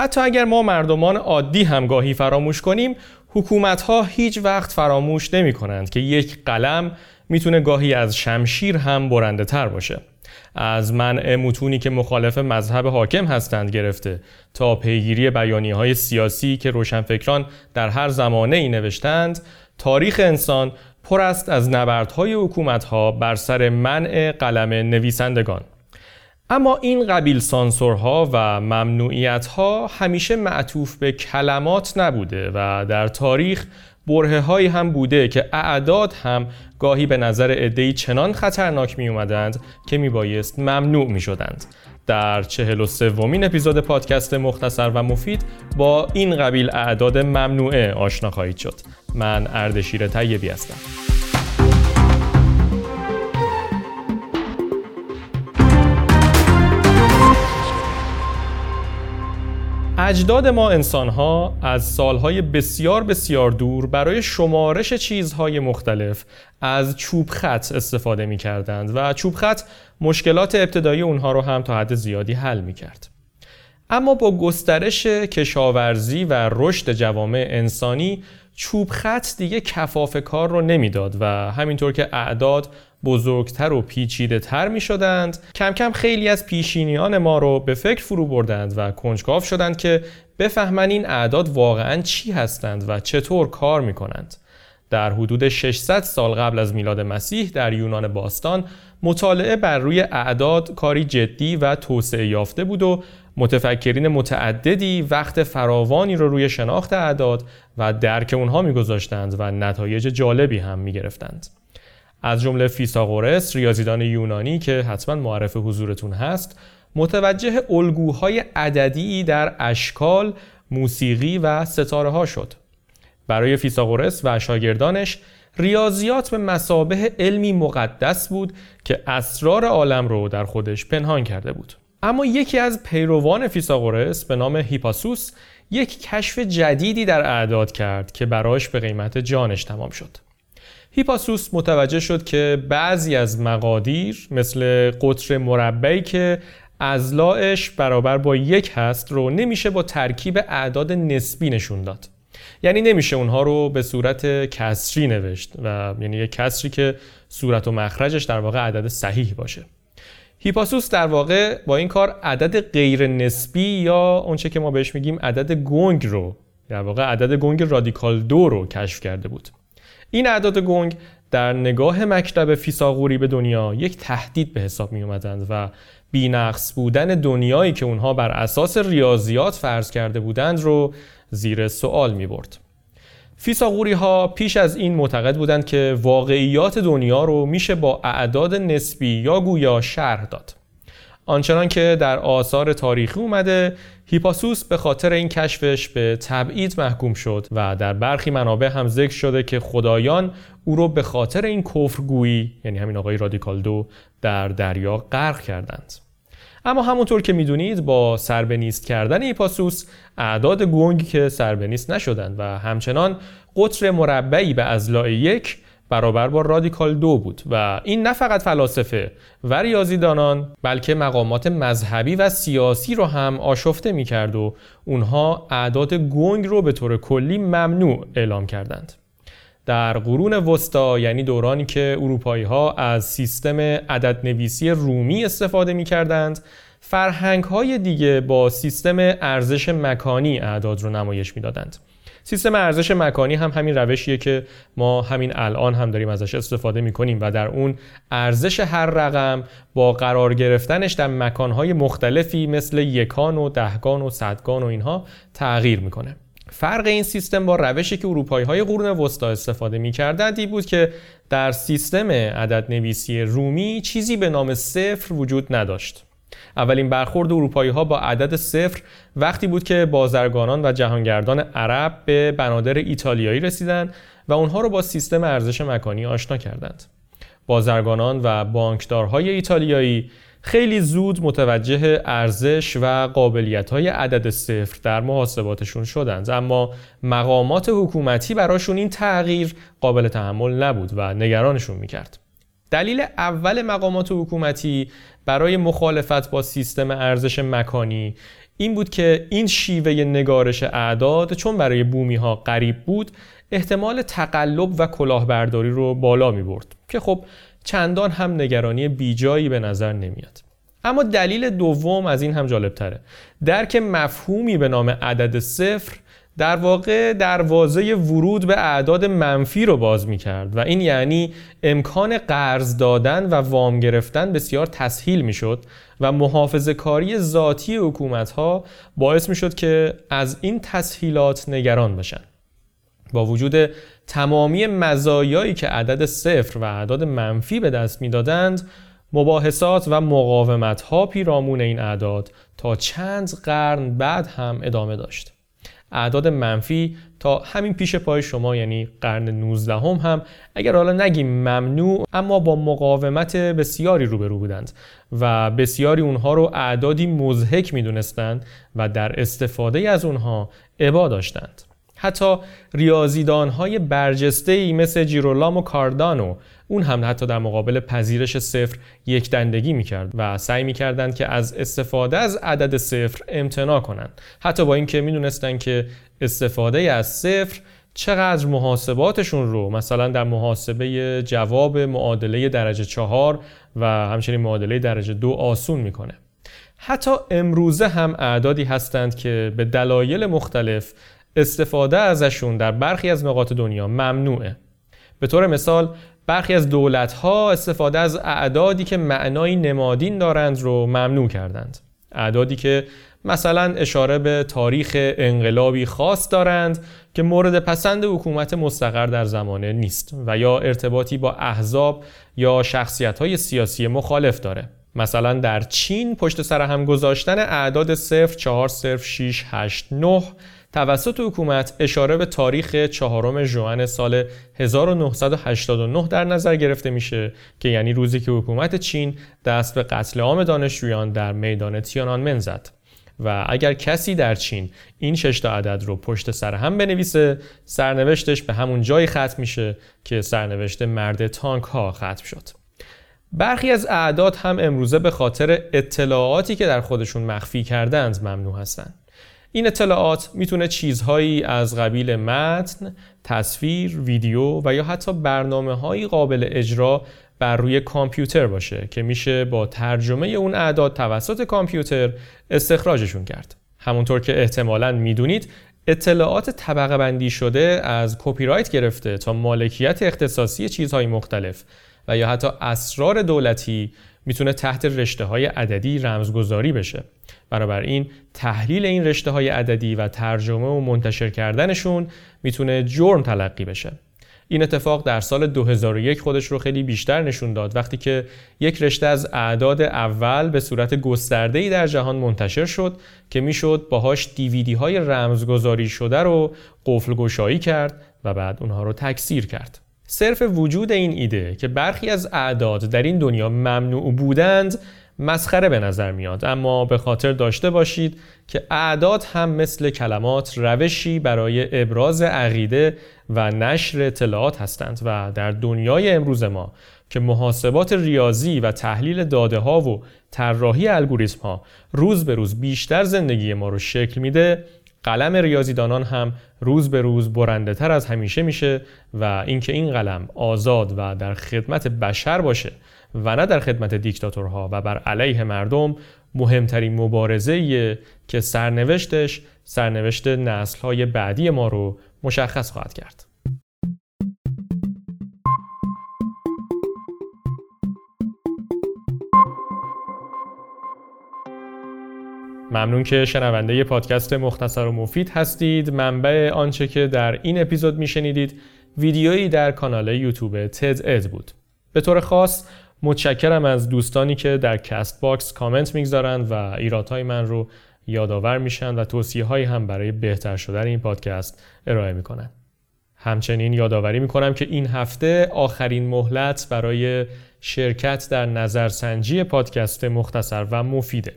حتی اگر ما مردمان عادی هم گاهی فراموش کنیم حکومت ها هیچ وقت فراموش نمی کنند که یک قلم می‌تونه گاهی از شمشیر هم برنده تر باشه. از منع متونی که مخالف مذهب حاکم هستند گرفته تا پیگیری بیانی های سیاسی که روشنفکران در هر زمانه ای نوشتند تاریخ انسان پر است از نبردهای حکومتها بر سر منع قلم نویسندگان. اما این قبیل سانسورها و ممنوعیتها همیشه معطوف به کلمات نبوده و در تاریخ بره هایی هم بوده که اعداد هم گاهی به نظر عدهای چنان خطرناک می اومدند که می بایست ممنوع می شدند. در چهل و سومین اپیزود پادکست مختصر و مفید با این قبیل اعداد ممنوعه آشنا خواهید شد. من اردشیر طیبی هستم. اجداد ما انسانها از سالهای بسیار بسیار دور برای شمارش چیزهای مختلف از چوب خط استفاده می کردند و چوب خط مشکلات ابتدایی اونها رو هم تا حد زیادی حل می کرد. اما با گسترش کشاورزی و رشد جوامع انسانی چوب خط دیگه کفاف کار رو نمی‌داد و همینطور که اعداد بزرگتر و پیچیده تر می شدند کم کم خیلی از پیشینیان ما رو به فکر فرو بردند و کنجکاو شدند که بفهمن این اعداد واقعا چی هستند و چطور کار می کنند. در حدود 600 سال قبل از میلاد مسیح در یونان باستان مطالعه بر روی اعداد کاری جدی و توسعه یافته بود و متفکرین متعددی وقت فراوانی رو روی شناخت اعداد و درک اونها میگذاشتند و نتایج جالبی هم می‌گرفتند. از جمله فیساغورس ریاضیدان یونانی که حتما معرف حضورتون هست متوجه الگوهای عددی در اشکال، موسیقی و ستاره ها شد. برای فیساغورس و شاگردانش ریاضیات به مسابه علمی مقدس بود که اسرار عالم رو در خودش پنهان کرده بود. اما یکی از پیروان فیساغورس به نام هیپاسوس یک کشف جدیدی در اعداد کرد که براش به قیمت جانش تمام شد. هیپاسوس متوجه شد که بعضی از مقادیر مثل قطر مربعی که ازلاعش برابر با یک هست رو نمیشه با ترکیب اعداد نسبی نشون داد. یعنی نمیشه اونها رو به صورت کسری نوشت و یعنی یک کسری که صورت و مخرجش در واقع عدد صحیح باشه. هیپاسوس در واقع با این کار عدد غیر نسبی یا اونچه که ما بهش میگیم عدد گنگ رو در واقع عدد گنگ رادیکال دو رو کشف کرده بود این اعداد گنگ در نگاه مکتب فیساغوری به دنیا یک تهدید به حساب می اومدند و بینقص بودن دنیایی که اونها بر اساس ریاضیات فرض کرده بودند رو زیر سوال می برد. فیساغوری ها پیش از این معتقد بودند که واقعیات دنیا رو میشه با اعداد نسبی یا گویا شرح داد. آنچنان که در آثار تاریخی اومده هیپاسوس به خاطر این کشفش به تبعید محکوم شد و در برخی منابع هم ذکر شده که خدایان او رو به خاطر این کفرگویی یعنی همین آقای رادیکال دو در دریا غرق کردند. اما همونطور که می‌دونید با سربنیست کردن ایپاسوس اعداد گنگی که سربنیست نشدند و همچنان قطر مربعی به ازلاع یک برابر با رادیکال دو بود و این نه فقط فلاسفه و ریاضیدانان بلکه مقامات مذهبی و سیاسی رو هم آشفته می کرد و اونها اعداد گنگ رو به طور کلی ممنوع اعلام کردند. در قرون وسطا یعنی دورانی که اروپایی ها از سیستم عدد نویسی رومی استفاده می کردند فرهنگ های دیگه با سیستم ارزش مکانی اعداد رو نمایش می‌دادند. سیستم ارزش مکانی هم همین روشیه که ما همین الان هم داریم ازش استفاده می‌کنیم و در اون ارزش هر رقم با قرار گرفتنش در مکانهای مختلفی مثل یکان و دهگان و صدگان و اینها تغییر می‌کنه فرق این سیستم با روشی که اروپایی های قرون وسطا استفاده می‌کردند این بود که در سیستم عدد نویسی رومی چیزی به نام صفر وجود نداشت اولین برخورد اروپایی ها با عدد صفر وقتی بود که بازرگانان و جهانگردان عرب به بنادر ایتالیایی رسیدند و اونها رو با سیستم ارزش مکانی آشنا کردند. بازرگانان و بانکدارهای ایتالیایی خیلی زود متوجه ارزش و قابلیت های عدد صفر در محاسباتشون شدند اما مقامات حکومتی براشون این تغییر قابل تحمل نبود و نگرانشون می‌کرد. دلیل اول مقامات حکومتی برای مخالفت با سیستم ارزش مکانی این بود که این شیوه نگارش اعداد چون برای بومی ها غریب بود احتمال تقلب و کلاهبرداری رو بالا می برد که خب چندان هم نگرانی بیجایی به نظر نمیاد. اما دلیل دوم از این هم جالب تره درک مفهومی به نام عدد صفر در واقع دروازه ورود به اعداد منفی رو باز می کرد و این یعنی امکان قرض دادن و وام گرفتن بسیار تسهیل می شد و محافظه کاری ذاتی حکومت ها باعث می شد که از این تسهیلات نگران بشن با وجود تمامی مزایایی که عدد صفر و اعداد منفی به دست می‌دادند مباحثات و مقاومت ها پیرامون این اعداد تا چند قرن بعد هم ادامه داشت. اعداد منفی تا همین پیش پای شما یعنی قرن 19 هم, هم اگر حالا نگیم ممنوع اما با مقاومت بسیاری روبرو بودند و بسیاری اونها رو اعدادی مزهک می‌دونستند و در استفاده از اونها عبا داشتند. حتی ریاضیدان های برجسته ای مثل جیرولام و کاردانو اون هم حتی در مقابل پذیرش صفر یک دندگی می‌کرد و سعی می‌کردند که از استفاده از عدد صفر امتناع کنند. حتی با اینکه می‌دونستند که استفاده از صفر چقدر محاسباتشون رو مثلا در محاسبه جواب معادله درجه چهار و همچنین معادله درجه دو آسون می‌کنه. حتی امروزه هم اعدادی هستند که به دلایل مختلف استفاده ازشون در برخی از نقاط دنیا ممنوعه. به طور مثال برخی از دولت ها استفاده از اعدادی که معنای نمادین دارند رو ممنوع کردند. اعدادی که مثلا اشاره به تاریخ انقلابی خاص دارند که مورد پسند حکومت مستقر در زمانه نیست و یا ارتباطی با احزاب یا شخصیت های سیاسی مخالف داره. مثلا در چین پشت سر هم گذاشتن اعداد 0 4 0 6 8 9 توسط حکومت اشاره به تاریخ چهارم ژوئن سال 1989 در نظر گرفته میشه که یعنی روزی که حکومت چین دست به قتل عام دانشجویان در میدان تیانانمن زد. و اگر کسی در چین این شش تا عدد رو پشت سر هم بنویسه سرنوشتش به همون جایی ختم میشه که سرنوشت مرد تانک ها ختم شد. برخی از اعداد هم امروزه به خاطر اطلاعاتی که در خودشون مخفی کردند ممنوع هستند. این اطلاعات می‌تونه چیزهایی از قبیل متن، تصویر، ویدیو و یا حتی برنامه هایی قابل اجرا بر روی کامپیوتر باشه که میشه با ترجمه اون اعداد توسط کامپیوتر استخراجشون کرد. همونطور که احتمالا می‌دونید اطلاعات طبقه بندی شده از کپی رایت گرفته تا مالکیت اختصاصی چیزهای مختلف و یا حتی اسرار دولتی می‌تونه تحت رشته های عددی رمزگذاری بشه بنابراین تحلیل این رشته های عددی و ترجمه و منتشر کردنشون می‌تونه جرم تلقی بشه این اتفاق در سال 2001 خودش رو خیلی بیشتر نشون داد وقتی که یک رشته از اعداد اول به صورت گسترده‌ای در جهان منتشر شد که می‌شد باهاش دیویدی های رمزگذاری شده رو قفل گشایی کرد و بعد اونها رو تکثیر کرد. صرف وجود این ایده که برخی از اعداد در این دنیا ممنوع بودند مسخره به نظر میاد. اما به خاطر داشته باشید که اعداد هم مثل کلمات روشی برای ابراز عقیده و نشر اطلاعات هستند و در دنیای امروز ما که محاسبات ریاضی و تحلیل داده ها و طراحی الگوریتم ها روز به روز بیشتر زندگی ما رو شکل میده قلم ریاضیدانان هم روز به روز برنده تر از همیشه میشه و اینکه این قلم آزاد و در خدمت بشر باشه و نه در خدمت دیکتاتورها و بر علیه مردم مهمترین مبارزه که سرنوشتش سرنوشت نسلهای بعدی ما رو مشخص خواهد کرد. ممنون که شنونده پادکست مختصر و مفید هستید. منبع آنچه که در این اپیزود میشنیدید ویدیویی در کانال یوتیوب TED-Ed بود. به طور خاص متشکرم از دوستانی که در Castbox کامنت می‌گذارند و ایرادهای من رو یادآور میشن و توصیه هایی هم برای بهتر شدن این پادکست ارائه می‌کنن. همچنین یادآوری می‌کنم که این هفته آخرین مهلت برای شرکت در نظرسنجی پادکست مختصر و مفیده.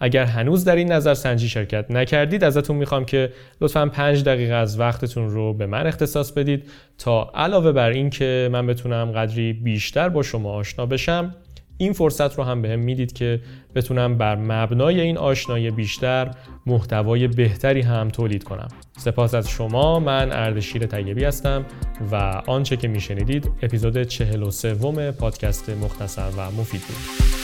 اگر هنوز در این نظرسنجی شرکت نکردید ازتون می‌خوام که لطفا پنج دقیقه از وقتتون رو به من اختصاص بدید تا علاوه بر این که من بتونم قدری بیشتر با شما آشنا بشم این فرصت رو هم بهم به می‌دید که بتونم بر مبنای این آشنایی بیشتر محتوای بهتری هم تولید کنم. سپاس از شما من اردشیر طیبی هستم و آنچه که میشنیدید اپیزود 43 پادکست مختصر و مفید بود.